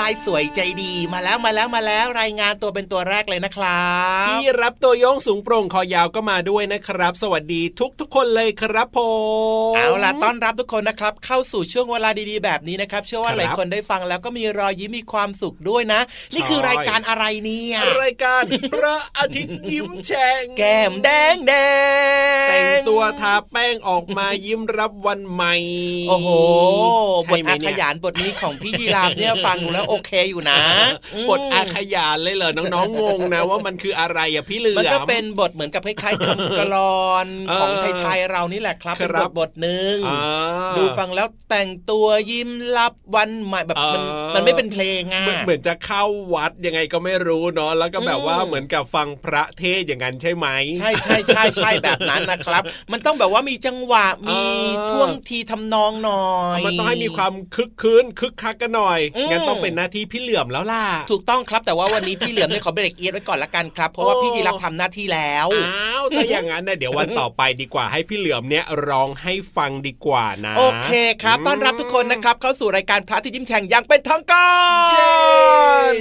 ลือมตัวยาวลายสวยใจดีมาแล้วมาแล้วมาแล้วรายงานตัวเป็นตัวแรกเลยนะครับพี่รับตัวโยงสูงโปร่งคอยาวก็มาด้วยนะครับ สวัสดีทุกทุกๆคนเลยครับผมเอาล่ะต้อนรับทุกคนนะครับ เข้าสู่ช่วงเวลาดีๆ แบบนี้นะครับ เชื่อว่าครับหลายคนได้ฟังแล้วก็มีรอยยิ้มมีความสุขด้วยนะ นี่คือใช่รายการอะไรเนี่ยรายการพระอาทิตย์ยิ้มแฉ่งแก้มแดงแดงแต่งตัวทาแป้งออกมายิ้มรับวันใหม่ โอ้โหบใช่ทไหมอาเนี่ขยานบทนี้ของพี่ยีราฟเนี่ยฟังดูแล้วโอเคอยู่นะ บทอาขยานเลยเหรอน้องๆงงนะ ว่ามันคืออะไรอะพี่เหลือมมันก็เป็นบทเหมือนกับคล้ายๆคำกลอนเออของไทยๆเรานี่แหละครับครัเป็นบบทบทหนึ่งอ่าดูฟังแล้วแต่งตัวยิ้มรับวันใหม่แบบมันเออมันไม่เป็นเพลงอะเหมือนเหมือนจะเข้าวัดยังไงก็ไม่รู้เนาะแล้วก็แบบว่าอืมเหมือนกับฟังพระเทศน์อย่างนั้นใช่ไหมใช่ใช่ใช่ใช่แบบนั้นนะครับ มันต้องแบบว่ามีจังหวะมีเออท่วงทีทำนองหน่อย มันต้องให้มีความคึกคืนคึกคักกันหน่อยอืมงั้นต้องเป็นหน้าที่พี่เหลื่อมแล้วล่ะ ถูกต้องครับแต่ว่าวันนี้พี่เหลือมเนี่ยขอเบรกเอียดไว้ก่อนละกันครับ เพราะว่าโอ้พี่ยีรับทำหน้าที่แล้วอ้าวซะอย่างนั้นนะเดี๋ยววันต่อไปดีกว่าให้พี่เหลือมเนี่ยร้องให้ฟังดีกว่านะ โอเคครับต้อนรับทุกคนนะครับ เข้าสู่รายการพระอาที่ยิ้มแฉ่งอย่างเป็นทางการเย้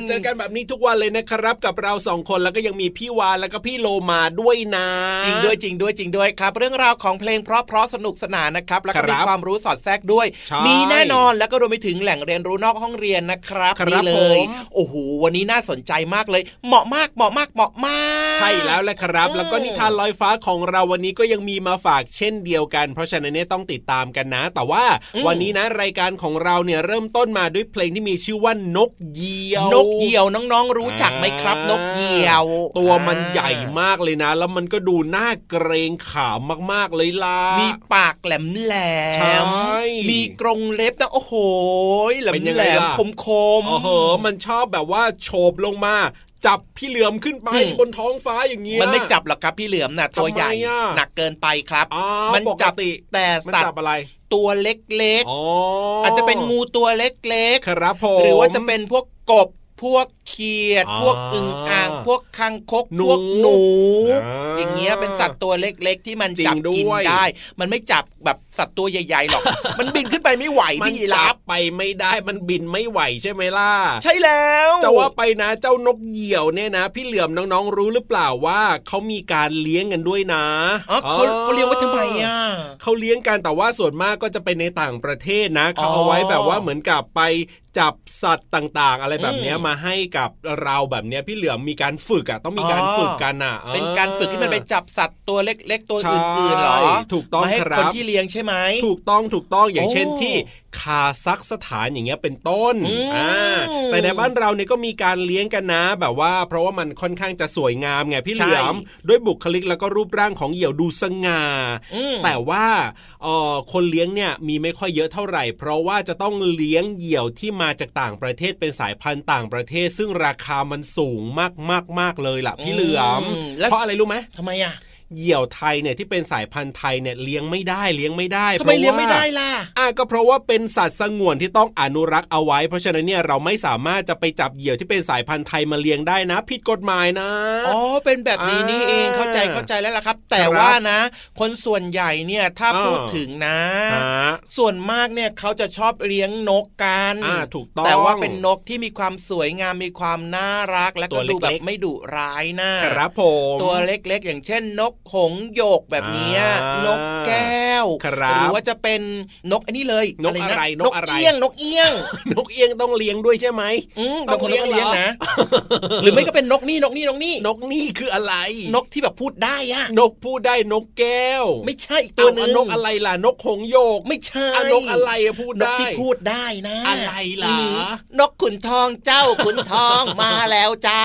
เจอกันแบบนี้ทุกวันเลยนะครับ กับเราสองคนแล้วก็ยังมีพี่วานแล้วก็พี่โลมาด้วยนะ จริงด้วยจริงด้วยจริงด้วยครับ เรื่องราวของเพลงเพราะเพราะสนุกสนานนะครับแล้วก็มีครับความรู้สอดแทรกด้วยใช่มีแน่นอนแล้วก็รวมไปถึงแหล่งเรียนรู้นอกห้องเรียนนะครับครับนี่เลยผมโอ้โหวันนี้น่าสนใจมากเลย เหมาะมากเหมาะมากเหมาะมาก ใช่แล้วแหละครับอืมแล้วก็นิทานลอยฟ้าของเราวันนี้ก็ยังมีมาฝากเช่นเดียวกัน เพราะฉะนั้นเนี่ยต้องติดตามกันนะ แต่ว่าวันนี้นะรายการของเราเนี่ยเริ่มต้นมาด้วยเพลงที่มีชื่อว่านกเหยี่ยวนกเหยี่ยวน้องๆ รู้จักไหมครับอ่านนกเหยี่ยว ตัวมันใหญ่มากเลยนะ แล้วมันก็ดูน่าเกรงขามมากๆเลยล่ะมีปากแหลมแหลใช่ มมีกรงเล็บนะโอ้โหแหลมเป็นยังแหไงลมล่ะคมคมๆโอ้โหมันชอบแบบว่าโฉบลงมาจับพี่เหลือมขึ้นไปอืมบนท้องฟ้าอย่างเงี้ยมันไม่จับหรอกครับพี่เหลือมน่ะตัวใหญ่ทำไมอะหนักเกินไปครับอ๋อมันปกจับติแต่มันสัตจับว์อะไรตัวเล็กอ๋อๆออาจจะเป็นงูตัวเล็กครับผมๆหรือว่าจะเป็นพวกกบพวกเขียดอ๋อพวกอึ่งอ่าง พวกคังคกหนูพวกหนูอ่าอย่างเงี้ยเป็นสัตว์ตัวเล็กๆ ที่มันจริงจับกินด้วยได้ มันไม่จับแบบ สัตว์ตัวใหญ่ๆหรอก มันบินขึ้นไปไม่ไหวมันพี่จัรับบไปไม่ได้มันบินไม่ไหวใช่ไหมล่ะ ใช่แล้วจะว่าไปนะเจ้านกเหยี่ยวเนี่ยนะ พี่เหลือมน้องๆรู้หรือเปล่าว่าเขามีการเลี้ยงกันด้วยนะอ๋อเขาเขาเลี้ยงไว้ทำไมอะเขาเลี้ยงกันแต่ว่าส่วนมากก็จะเป็นในต่างประเทศนะเขาอ๋อเอาไว้แบบว่าเหมือนกับไปจับสัตว์ต่างๆ อะไรแบบเนี้ยอืมมาให้กับเราแบบเนี้ยพี่เหลือมมีการฝึกอะต้องมีการอ๋อฝึกกันอะเป็นการฝึกที่มันไปจับสัตว์ตัวเล็ก ๆ ตัวใช่อื่นๆหรอถูกต้องมาให้ครับคนที่เลี้ยงใช่ไหม ถูกต้องถูกต้องอย่างโอ้เช่นที่คาซัคสถานอย่างเงี้ยเป็นต้นอืมอ่าแต่ในบ้านเราเนี่ยก็มีการเลี้ยงกันนะแบบว่า เพราะว่ามันค่อนข้างจะสวยงามไงพี่เหลือมด้วยบุคลิกแล้วก็รูปร่างของเหยี่ยวดูสง่าอืมแต่ว่าเอ่อคนเลี้ยงเนี่ยมีไม่ค่อยเยอะเท่าไหร่ เพราะว่าจะต้องเลี้ยงเหยี่ยวที่มาจากต่างประเทศเป็นสายพันธุ์ต่างประเทศ ซึ่งราคามันสูงมากมากมากเลยล่ะพี่เหลือมอืมแล้วเพราะอะไรรู้ไหมทำไมอะ เหยี่ยวไทยเนี่ยที่เป็นสายพันธุ์ไทยเนี่ยเลี้ยงไม่ได้เลี้ยงไม่ได้ทำไมพราะว่าเลี้ยงไม่ได้ล่ะอะก็เพราะว่าเป็นสัตว์สงวนที่ต้องอนุรักษ์เอาไว้ เพราะฉะนั้นเนี่ยเราไม่สามารถจะไปจับเหยี่ยวที่เป็นสายพันธุ์ไทยมาเลี้ยงได้นะ ผิดกฎหมายนะอ๋อเป็นแบบนี้นี่เองอ่าเข้าใจเข้าใจแล้วล่ะครับ แต่ครับว่านะ คนส่วนใหญ่เนี่ยถ้าอ่าพูดถึงนะฮะส่วนมากเนี่ยเขาจะชอบเลี้ยงนกกันอ่าถูกต้องแต่ว่าเป็นนกที่มีความสวยงามมีความน่ารักและตัก็วเล็ดูกๆแบบไม่ดุร้ายนะครับผมตัวเล็กๆ อย่างเช่นนกหงส์หยกแบบเนี้ยอ่านกแก้วครับหรือว่าจะเป็นนกอันนี้เลยนกอะไรนนกกอะไรเอี้ยงนกเอี้ยง นกเอี้ยงต้องเลี้ยงด้วยใช่ไหมอืมต้บาองงคนเลี้ยงก็เลี้ยงเหรอนะ หรือไม่ก็เป็นนกนี่นกนี่นกนี่นกนี่คืออะไร นกที่แบบพูดได้อะนกพูดได้นกแก้ว ไม่ใช่อีกตัวหนึงเอานกอะไรล่ะ นกหงส์โยก ไม่ใช่อะนกอะไรอะพูดนกได้ที่พูดได้นะ อะไรล่ะอืมนกขุนทองเจ้าขุนทองมาแล้วจ้า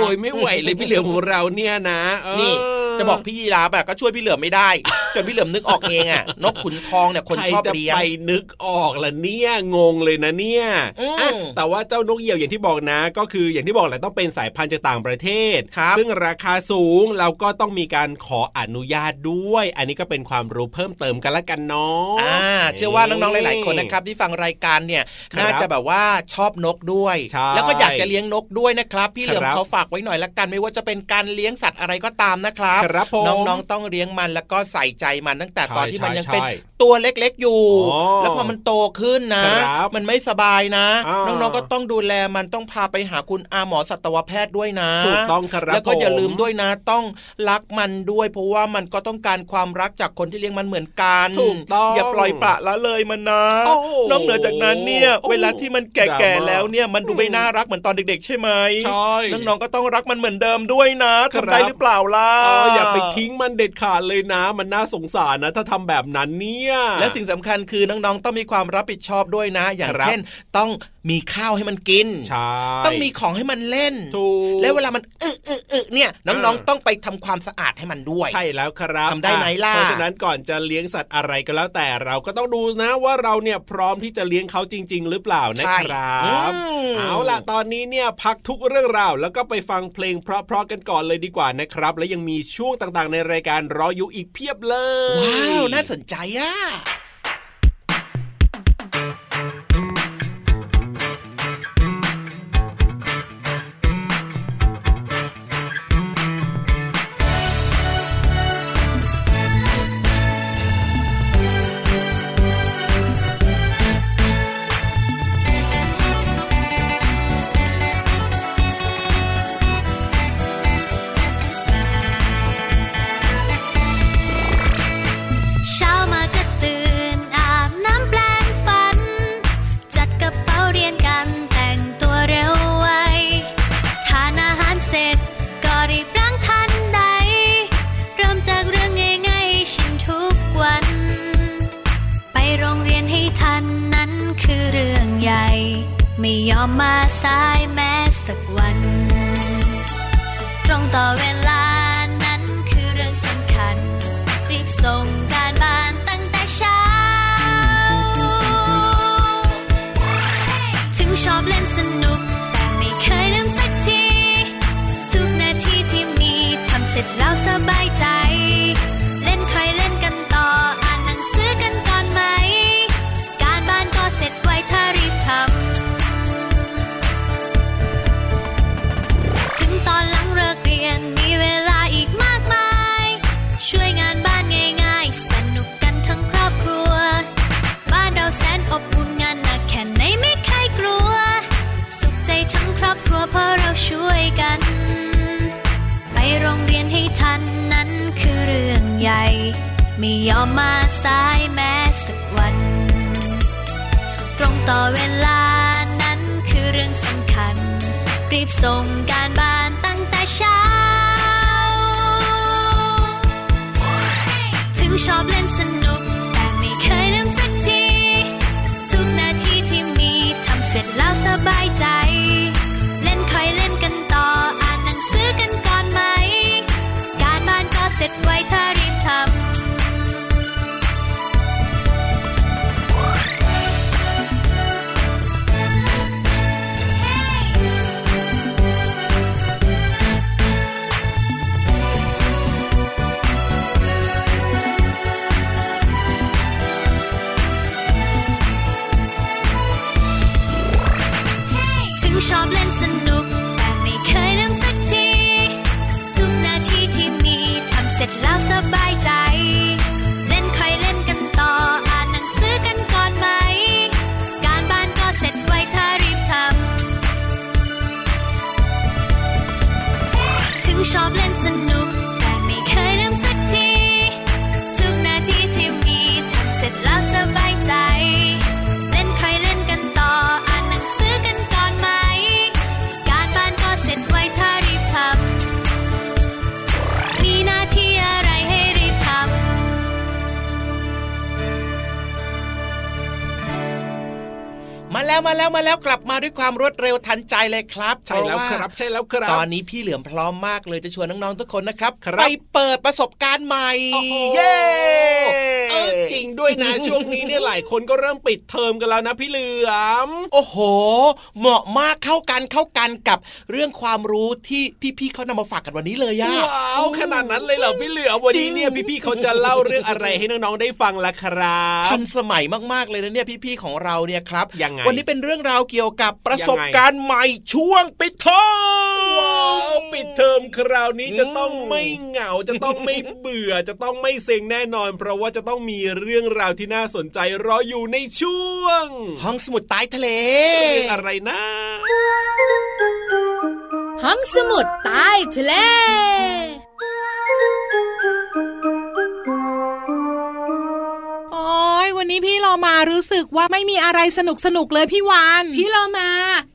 โอ้ยไม่ไหวเลยพี่เหลือมของเราเนี่ยนะเออนี่จะบอกพี่ยีราฟอะก็ช่วยพี่เหลือมไม่ได้ จนพี่เหลือมนึกออกเองอะนกขุนทองเนี่ยคนชอบใรจะเลี้ยงไปนึกออกล่ะเนี่ยงงเลยนะเนี่ยอืมอะแต่ว่าเจ้านกเหยี่ยวอย่างที่บอกนะ ก็คืออย่างที่บอกแหละต้องเป็นสายพันธุ์จากต่างประเทศครับซึ่งราคาสูงเราก็ต้องมีการขออนุญาตด้วย อันนี้ก็เป็นความรู้เพิ่มเติมกันละกันเนาะอ่าเชื่อว่าน้องๆหลาย ๆ คนนะครับที่ฟังรายการเนี่ยครับน่าจะแบบว่าชอบนกด้วยใช่แล้วก็อยากจะเลี้ยงนกด้วยนะครับ พี่เหลือมครับเขาฝากไว้หน่อยละกันไม่ว่าจะเป็นการเลี้ยงสัตว์อะไรก็ตามนะครับครับผมน้องๆต้องเลี้ยงมันแล้วก็ใส่ใจมันตั้งแต่ตอนที่มันยังเป็นใช่ ตัวเล็กๆอยู่อ๋อแล้วพอมันโตขึ้นนะครับมันไม่สบายนะอ่าน้องๆก็ต้องดูแลมันต้องพาไปหาคุณอาหมอสัตวแพทย์ด้วยนะถูกต้องครับแล้วก็อย่าผมลืมด้วยนะต้องรักมันด้วย เพราะว่ามันก็ต้องการความรักจากคนที่เลี้ยงมันเหมือนกันถูกต้องอย่าปล่อยปละละเลยมันนะโอ้นอกเหนือจากนั้นเนี่ยโอ้เวลาที่มันแดราก่ม่าๆแล้วเนี่ยมันดูไม่น่ารักเหมือนตอนเด็ก ๆ ใช่ไหมใช่น้องๆก็ต้องรักมันเหมือนเดิมด้วยนะครับทำได้หรือเปล่าล่ะเอออย่าไปทิ้งมันเด็ดขาดเลยนะ มันน่าสงสารนะ ถ้าทำแบบนั้นเนี่ยและสิ่งสำคัญคือน้องๆต้องมีความรับผิดชอบด้วยนะ อย่างครับเช่น ต้อง มีข้าวให้มันกินใช่ต้องมีของให้มันเล่นถูกแล้วเวลามันอึอึอึเนี่ยน้องอ่าๆต้องไปทำความสะอาดให้มันด้วย ใช่แล้วครับทำได้ไหมล่ะ เพราะฉะนั้นก่อนจะเลี้ยงสัตว์อะไรก็แล้วแต่เราก็ต้องดูนะว่าเราเนี่ยพร้อมที่จะเลี้ยงเขาจริง ๆ หรือเปล่านะใช่ครับอืมเอาล่ะตอนนี้เนี่ยพักทุกเรื่องราวแล้วก็ไปฟังเพลงเพราะๆกันก่อนเลยดีกว่านะครับ และยังมีช่วงต่างๆ ในรายการรออยู่อีกเพียบเลย ว้าว น่าสนใจอะ ถึงช มาแล้วมาแล้วมาแล้วกลับมาด้วยความรวดเร็วทันใจเลยครับใช่แล้วเพาะาครับใช่แล้วครับ ตอนนี้พี่เหลือมพร้อมมากเลยจะชวนน้องๆทุกคนนะครับครับไปเปิดประสบการณ์ใหม่โอ้โหเย้เออจริงด้วยนะช่วงนี้เนี่ยหลายคนก็เริ่มปิดเทอมกันแล้วนะพี่เหลือมโอ้โห เหมาะมากเข้ากันเข้ากันกับเรื่องความรู้ที่พี่ๆเขานำมาฝากกันวันนี้เลยอะว้าวขนาดนั้นเลยเหรอพี่เหลือมวันนี้เนี่ยจริงพี่ๆเขาจะเล่าเรื่องอะไรให้น้องๆได้ฟังล่ะครับทันสมัยมากๆเลยนะเนี่ยพี่ๆของเราเนี่ยครับยังไงวันนี้เป็นเรื่องราวเกี่ยวกับประสบการณ์ใหม่ช่วงปิดเทอมว้าวปิดเทอมคราวนี้จะต้องไม่เหงาจะต้องไม่เบื่อจะต้องไม่เซ็งแน่นอน เพราะว่าจะต้องมีเรื่องราวที่น่าสนใจรออยู่ในช่วง ห้องสมุดใต้ทะเลเรื่องอะไรนะห้องสมุดใต้ทะเล วันนี้พี่เรามารู้สึกว่าไม่มีอะไรสนุกสนุกๆเลยพี่วานพี่โลมา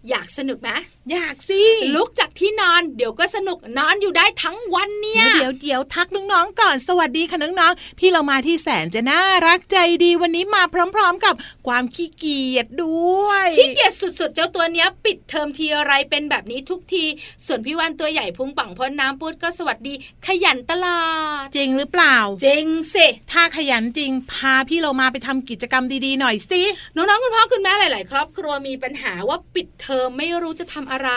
อยากสนุกไหมอยากสิลุกจากที่นอน เดี๋ยวก็สนุกนอนอยู่ได้ทั้งวันเนี่ย เดี๋ยวเดี๋ยวทักน้องๆก่อนสวัสดีค่ะน้องๆพี่เรามาที่แสนจะน่ารักใจดีวันนี้มาพร้อม ๆ กับความขี้เกียจด้วยขี้เกียจสุดๆ เจ้าตัวเนี้ย ปิดเทอมทีอะไรเป็นแบบนี้ทุกที ส่วนพี่วันตัวใหญ่พุงปังพ้นน้ำปุดก็สวัสดี ขยันตลอดจริงหรือเปล่าเจงสิถ้าขยันจริงพาพี่เรามาไปทำกิจกรรมดีๆหน่อยสิน้องๆคุณพ่อคุณแม่หลาย ๆ ครอบครัวมีปัญหาว่าปิดเทอมไม่รู้จะทำอะไร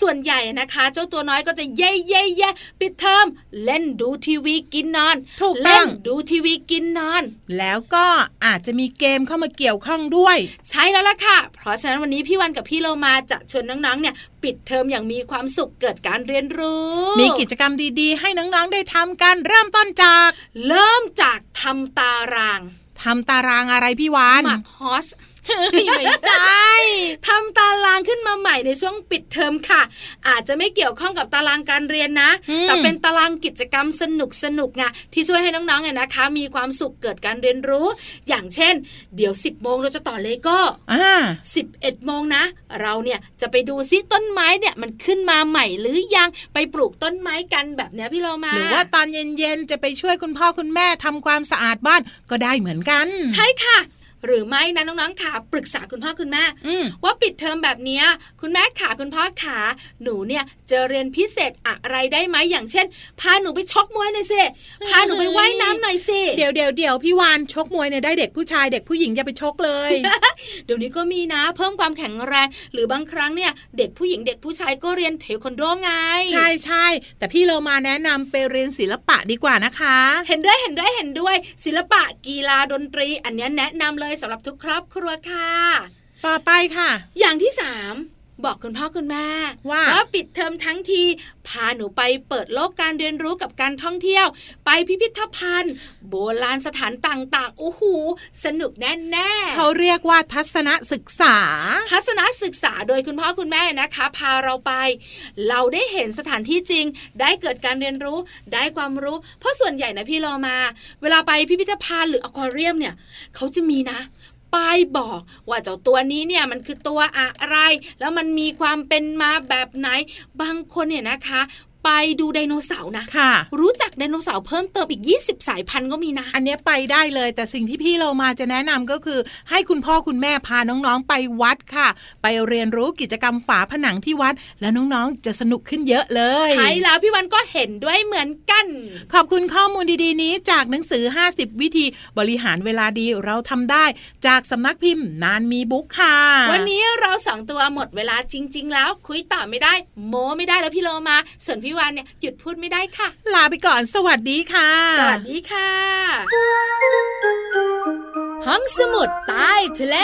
ส่วนใหญ่นะคะ เจ้าตัวน้อยก็จะเย่เย่เย่ปิดเทอมเล่นดูทีวีกินนอนถูกต้เล่องนดูทีวีกินนอน แล้วก็อาจจะมีเกมเข้ามาเกี่ยวข้องด้วย ใช่แล้วล่ะค่ะ เพราะฉะนั้นวันนี้พี่วันกับพี่โลมาจะชวนน้องๆเนี่ยปิดเทอมอย่างมีความสุขเกิดการเรียนรู้ มีกิจกรรมดีๆ ให้น้องๆได้ทำกันเริ่มต้นจาก เริ่มจากทำตาราง ทำตารางอะไรพี่วานหมักฮอส ไม่ใช่ทำตารางขึ้นมาใหม่ในช่วงปิดเทอมค่ะ อาจจะไม่เกี่ยวข้องกับตารางการเรียนนะอืมแต่เป็นตารางกิจกรรมสนุกสนุกไงที่ช่วยให้น้องๆเนี่ยนะคะ มีความสุขเกิดการเรียนรู้ อย่างเช่น เดี๋ยว 10โมงเราจะต่อเลโก้อ่า11โมงนะ เราเนี่ยจะไปดูซิต้นไม้เนี่ยมันขึ้นมาใหม่หรือยังไปปลูกต้นไม้กันแบบเนี้ยพี่เรามาหรือว่าตอนเย็นๆจะไปช่วยคุณพ่อคุณแม่ทำความสะอาดบ้านก็ได้เหมือนกัน ใช่ค่ะ หรือไม่นะน้องๆค่ะปรึกษาคุณพ่อคุณแม่อืมว่าปิดเทอมแบบเนี้ยคุณแม่ขาคุณพ่อขาหนูเนี่ยจะเรียนพิเศษอะไรได้ไหมอย่างเช่น พาหนูไปชกมวยหน่อยสิพาหนูไปว่ายน้ำหน่อยสิเดี๋ยวเดี๋ยวเดี๋ยวพี่วานชกมวยเนี่ยได้เด็กผู้ชายเด็กผู้หญิงอย่าไปชกเลย เดี๋ยวนี้ก็มีนะ เพิ่มความแข็งแรง หรือบางครั้งเนี่ยเด็กผู้หญิงเด็กผู้ชายก็เรียนเทควันโดไง ใช่ใช่แต่พี่เรามาแนะนำไปเรียนศิลปะดีกว่านะคะ เห็นด้วยเห็นด้วยเห็นด้วย ศิลปะกีฬาดนตรี อันเนี้ยแนะนำเลยสำหรับทุกครอบครัวค่ะ ต่อไปค่ะ อย่างที่สาม บอกคุณพ่อคุณแม่ว่าปิดเทอมทั้งที พาหนูไปเปิดโลกการเรียนรู้กับการท่องเที่ยว ไปพิพิธภัณฑ์ โบราณสถานต่างๆโอ้โหสนุกแน่ๆเขาเรียกว่าทัศนศึกษา ทัศนศึกษาโดยคุณพ่อคุณแม่นะคะ พาเราไป เราได้เห็นสถานที่จริง ได้เกิดการเรียนรู้ได้ความรู้ เพราะส่วนใหญ่นะพี่เรามา เวลาไปพิพิธภัณฑ์หรืออควาเรียมเนี่ยเขาจะมีนะ ป้ายบอกว่าเจ้าตัวนี้เนี่ยมันคือตัวอะไร แล้วมันมีความเป็นมาแบบไหน บางคนเนี่ยนะคะ ไปดูไดโนเสาร์นะค่ะ รู้จักไดโนเสาร์เพิ่มเติมอีก 20 สายพันธุ์ก็มีนะ อันเนี้ยไปได้เลย แต่สิ่งที่พี่เรามาจะแนะนำก็คือ ให้คุณพ่อคุณแม่พาน้องๆไปวัดค่ะ ไปเรียนรู้กิจกรรมฝาผนังที่วัด แล้วน้องๆจะสนุกขึ้นเยอะเลย ใช่แล้วพี่วันก็เห็นด้วยเหมือนกัน ขอบคุณข้อมูลดีๆนี้จากหนังสือ 50 วิธีบริหารเวลาดีเราทำได้ จากสำนักพิมพ์นานมีบุ๊กค่ะ วันนี้เราสองตัวหมดเวลาจริง ๆ แล้วคุยต่อไม่ได้ โมไม่ได้แล้วพี่โลมาส่วนพี่วันเนี่ยหยุดพูดไม่ได้ค่ะ ลาไปก่อนสวัสดีค่ะ สวัสดีค่ะ ห้องสมุดใต้ทะเล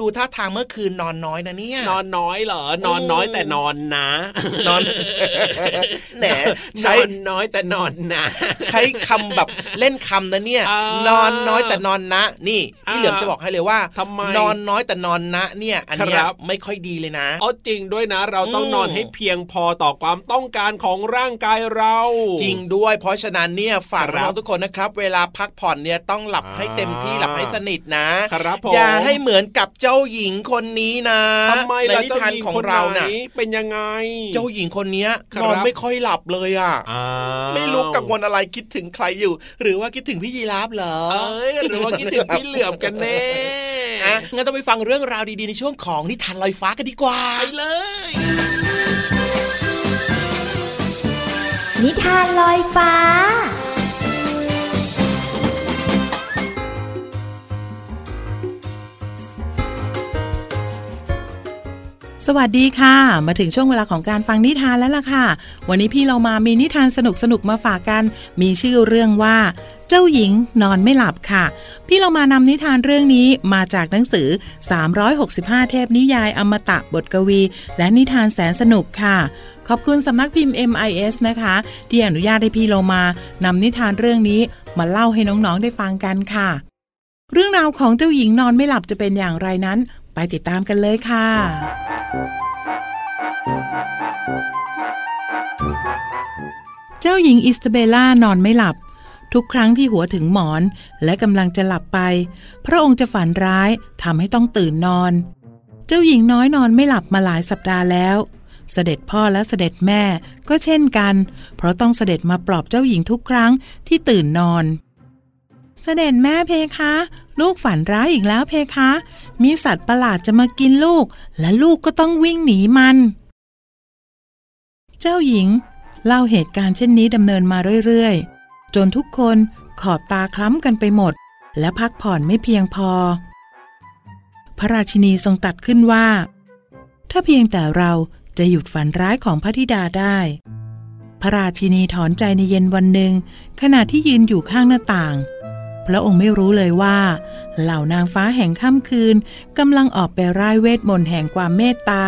ดูท่าทางเมื่อคืนนอนน้อยนะเนี่ย นอนน้อยเหรอ นอนน้อยแต่นอนนะ นอนแหนนใช้อนน้อยแต่นอนนะ ใช้คำแบบเล่นคำนะเนี่ยอ่านอนน้อยแต่นอนนะ นี่พี่อ่าเหลือมจะบอกให้เลยว่าทำไมนอนน้อยแต่นอนนะเนี่ย อันเนี้ยครับไม่ค่อยดีเลยนะอ๋อจริงด้วยนะ เราต้องอืมนอนให้เพียงพอต่อความต้องการของร่างกายเรา จริงด้วย เพราะฉะนั้นเนี่ยฝากครับน้องๆทุกคนนะครับ เวลาพักผ่อนเนี่ยต้องหลับให้เต็มที่อ่าหลับให้สนิทนะครับผมอย่าให้เหมือนกับเจ้าหญิงคนนี้นะทำไมในล่ะนิเจ้าทานหญิงของคนเราไหนน่ะเป็นยังไง เจ้าหญิงคนเนี้ยครับนอนไม่ค่อยหลับเลยอะอ้าวไม่รู้กังวลอะไรคิดถึงใครอยู่ หรือว่าคิดถึงพี่ยีราฟเหรอเอ้ยหรือว่าคิดถึงพี่เหลือมกันแน่อะงั้นต้องไปฟังเรื่องราวดีๆในช่วงของนิทานลอยฟ้ากันดีกว่าไปเลย นิทานลอยฟ้า สวัสดีค่ะ มาถึงช่วงเวลาของการฟังนิทานแล้วล่ะค่ะ วันนี้พี่เรามามีนิทานสนุกสนุกๆมาฝากกัน มีชื่อเรื่องว่า เจ้าหญิงนอนไม่หลับค่ะ พี่เรามานำนิทานเรื่องนี้มาจากหนังสือ 365 เทพนิยายอมตะบทกวี และนิทานแสนสนุกค่ะขอบคุณสำนักพิมพ์ MIS นะคะ ที่อนุญาตให้พี่เรามานำนิทานเรื่องนี้มาเล่าให้น้องๆได้ฟังกันค่ะ เรื่องราวของเจ้าหญิงนอนไม่หลับจะเป็นอย่างไรนั้น ไปติดตามกันเลยค่ะเจ้าหญิงอิสเตเบล่านอนไม่หลับ ทุกครั้งที่หัวถึงหมอนและกำลังจะหลับไป พระองค์จะฝันร้ายทำให้ต้องตื่นนอน เจ้าหญิงน้อยนอนไม่หลับมาหลายสัปดาห์แล้ว เสด็จพ่อและเสด็จแม่ก็เช่นกัน เพราะต้องเสด็จมาปลอบเจ้าหญิงทุกครั้งที่ตื่นนอน เสด็จแม่เพคะ ลูกฝันร้ายอีกแล้วเพคะ มีสัตว์ประหลาดจะมากินลูก และลูกก็ต้องวิ่งหนีมัน เจ้าหญิง เล่าเหตุการณ์เช่นนี้ดำเนินมาเรื่อยๆ จนทุกคนขอบตาคล้ำกันไปหมด และพักผ่อนไม่เพียงพอ พระราชินีทรงตัดขึ้นว่า ถ้าเพียงแต่เราจะหยุดฝันร้ายของพระธิดาได้ พระราชินีถอนใจในเย็นวันหนึ่งขณะที่ยืนอยู่ข้างหน้าต่าง พระองค์ไม่รู้เลยว่า เหล่านางฟ้าแห่งค่ำคืนกำลังออกไปร่ายเวทมนต์แห่งความเมตตา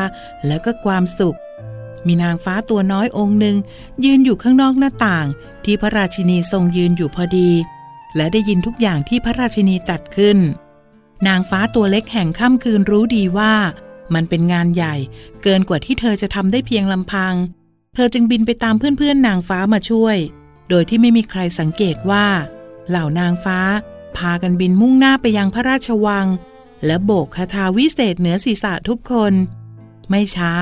และก็ความสุข มีนางฟ้าตัวน้อยองค์หนึ่ง ยืนอยู่ข้างนอกหน้าต่าง ที่พระราชินีทรงยืนอยู่พอดี และได้ยินทุกอย่างที่พระราชินีตัดขึ้น นางฟ้าตัวเล็กแห่งค่ำคืนรู้ดีว่า มันเป็นงานใหญ่ เกินกว่าที่เธอจะทำได้เพียงลำพัง เธอจึงบินไปตามเพื่อนๆนางฟ้ามาช่วย โดยที่ไม่มีใครสังเกตว่า เหล่านางฟ้า พากันบินมุ่งหน้าไปยังพระราชวัง และโบกคาถาวิเศษเหนือศีรษะทุกคน ไม่ช้า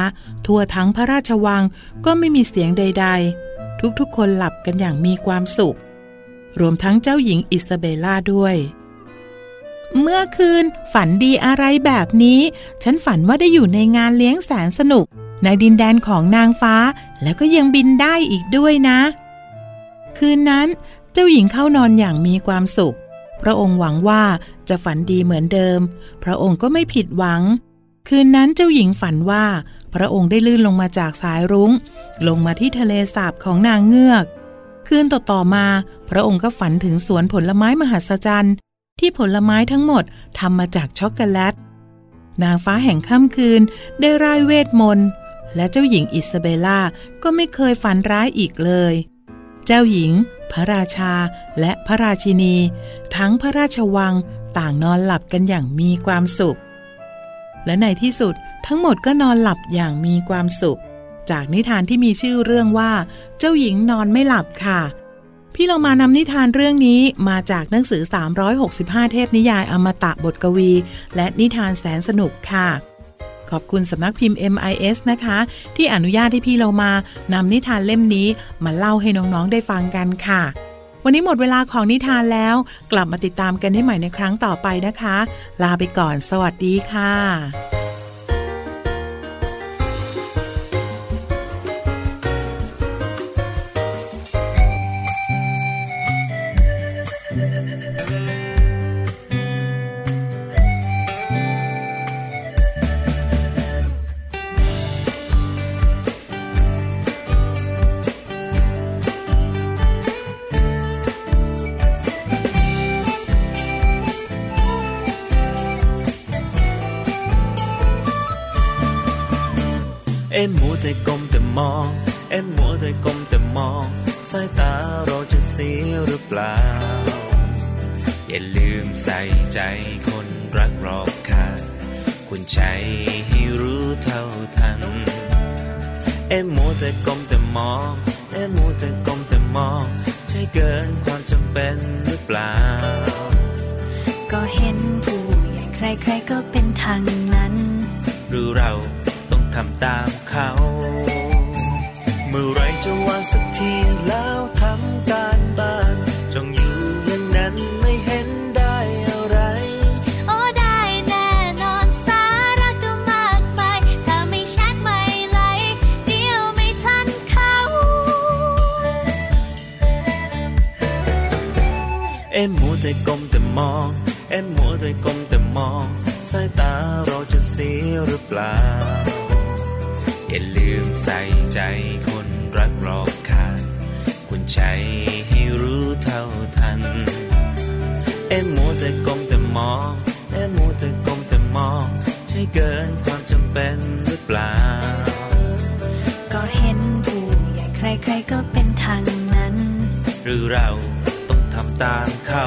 ทั่วทั้งพระราชวังก็ไม่มีเสียงใด ๆ ทุกๆคนหลับกันอย่างมีความสุข รวมทั้งเจ้าหญิงอิซาเบลล่าด้วย เมื่อคืนฝันดีอะไรแบบนี้ ฉันฝันว่าได้อยู่ในงานเลี้ยงแสนสนุกในดินแดนของนางฟ้าแล้วก็ยังบินได้อีกด้วยนะ คืนนั้น เจ้าหญิงเข้านอนอย่างมีความสุข พระองค์หวังว่าจะฝันดีเหมือนเดิม พระองค์ก็ไม่ผิดหวัง คืนนั้นเจ้าหญิงฝันว่า พระองค์ได้ลื่นลงมาจากสายรุง้ง ลงมาที่ทะเลสาบของนางเงือก คืนต่อๆมา พระองค์ก็ฝันถึงสวนผลไม้มหัศจรรย์ที่ผลไม้ทั้งหมดทำมาจากช็อกโกแลต นางฟ้าแห่งค่ำคืนได้ร่ายเวทมนต์ และเจ้าหญิงอิซาเบลล่าก็ไม่เคยฝันร้ายอีกเลย เจ้าหญิง พระราชา และพระราชินี ทั้งพระราชวังต่างนอนหลับกันอย่างมีความสุข และในที่สุดทั้งหมดก็นอนหลับอย่างมีความสุข จากนิทานที่มีชื่อเรื่องว่า เจ้าหญิงนอนไม่หลับค่ะ พี่เรามานำนิทานเรื่องนี้มาจากหนังสือ 365 เทพนิยายอมตะบทกวี และนิทานแสนสนุกค่ะ ขอบคุณสำนักพิมพ์ MIS นะคะ ที่อนุญาตให้พี่เรามานำนิทานเล่มนี้มาเล่าให้น้องๆได้ฟังกันค่ะ วันนี้หมดเวลาของนิทานแล้ว กลับมาติดตามกันได้ใหม่ในครั้งต่อไปนะคะ ลาไปก่อน สวัสดีค่ะ อย่าลืมใส่ใจคนรักรอบค่าคุณใจให้รู้เท่าทัน เอ็มโมัวแต่ก้มแต่มอง เอ็มโมัวแต่ก้มแต่มอง ใช่เกินความจำเป็นหรือเปล่า ก็เห็นผู้ใหญ่ใครๆก็เป็นทางนั้น หรือเราต้องทำตามเขา เมื่อไรจะวางสักทีแล้วทำการบ้าน เอ็มมัวแต่ก้มแต่มอง เอ็มมัวแต่ก้มแต่มอง สายตาเราจะเสียหรือเปล่า อย่าลืมใส่ใจคนรักรอบค่างคุณใจให้รู้เท่าทัน เอ็มมัวแต่กลมแต่มอง เอ็มมัวแต่กลมแต่มอง ใช่เกินความจำเป็นหรือเปล่า ก็เห็นผู้ใหญ่ใครๆก็เป็นทางนั้น หรือเรา ตามเขา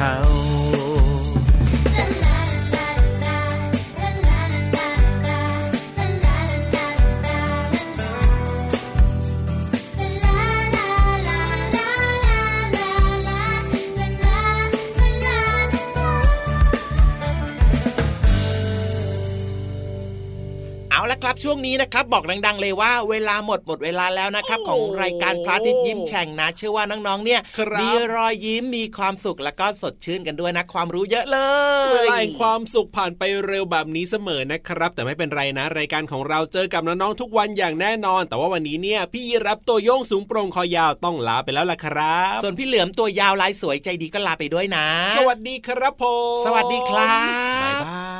เครับช่วงนี้นะครับบอกดังๆ เลยว่าเวลาหมดหมดเวลาแล้วนะครับ ของรายการพระอาทิตย์ยิ้มแฉ่งนะ เชื่อว่าน้องๆเนี่ยครับมีรอยยิ้มมีความสุขแล้วก็สดชื่นกันด้วยนะความรู้เยอะเลเวยลาแห่งความสุขผ่านไปเร็วแบบนี้เสมอนะครับ แต่ไม่เป็นไรนะ รายการของเราเจอกับน้องๆทุกวันอย่างแน่นอน แต่ว่าวันนี้เนี่ยพี่ยีรับตัวโยงสูงโปร่งคอยาวต้องลาไปแล้วล่ะครับ ส่วนพี่เหลือมตัวยาวลายสวยใจดีก็ลาไปด้วยนะ สวัสดีครับผมสวัสดีครับบ๊ายบาย